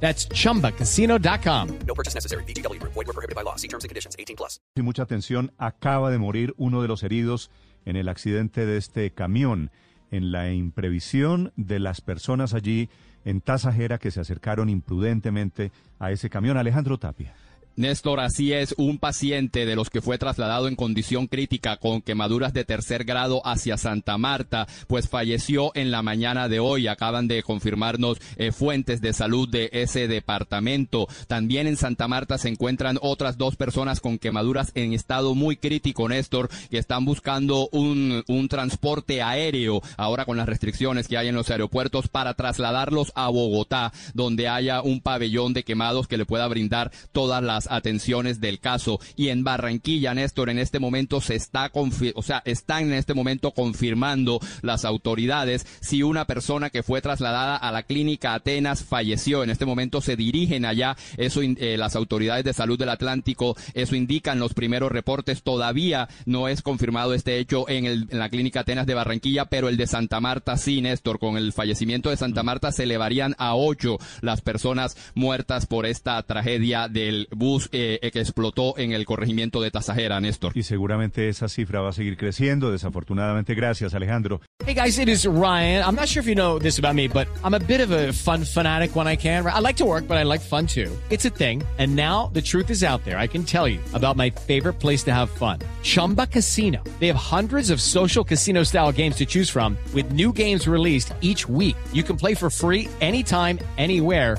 That's chumbacasino.com. No purchase necessary. BGW. Void were prohibited by law. See terms and conditions. 18 plus. Y mucha atención, acaba de morir uno de los heridos en el accidente de este camión. En la imprevisión de las personas allí en Tasajera que se acercaron imprudentemente a ese camión. Alejandro Tapia. Néstor, así es, un paciente de los que fue trasladado en condición crítica con quemaduras de tercer grado hacia Santa Marta, pues falleció en la mañana de hoy. Acaban de confirmarnos eh, fuentes de salud de ese departamento. También en Santa Marta se encuentran otras dos personas con quemaduras en estado muy crítico, Néstor, que están buscando un, un transporte aéreo ahora con las restricciones que hay en los aeropuertos para trasladarlos a Bogotá, donde haya un pabellón de quemados que le pueda brindar todas las atenciones del caso. Y en Barranquilla, Néstor, en este momento se está, o sea, están en este momento confirmando las autoridades si una persona que fue trasladada a la clínica Atenas falleció. En este momento se dirigen allá, eso eh, las autoridades de salud del Atlántico, eso indican los primeros reportes. Todavía no es confirmado este hecho en, la clínica Atenas de Barranquilla, pero el de Santa Marta sí, Néstor. Con el fallecimiento de Santa Marta se elevarían a ocho las personas muertas por esta tragedia del bus eh, que explotó en el corregimiento de Tasajera, Néstor. Y seguramente esa cifra va a seguir creciendo, desafortunadamente. Gracias, Alejandro. Hey guys, it is Ryan. I'm not sure if you know this about me, but I'm a bit of a fun fanatic when I can. I like to work, but I like fun too. It's a thing. And now the truth is out there. I can tell you about my favorite place to have fun. Chumba Casino. They have hundreds of social casino style games to choose from with new games released each week. You can play for free anytime, anywhere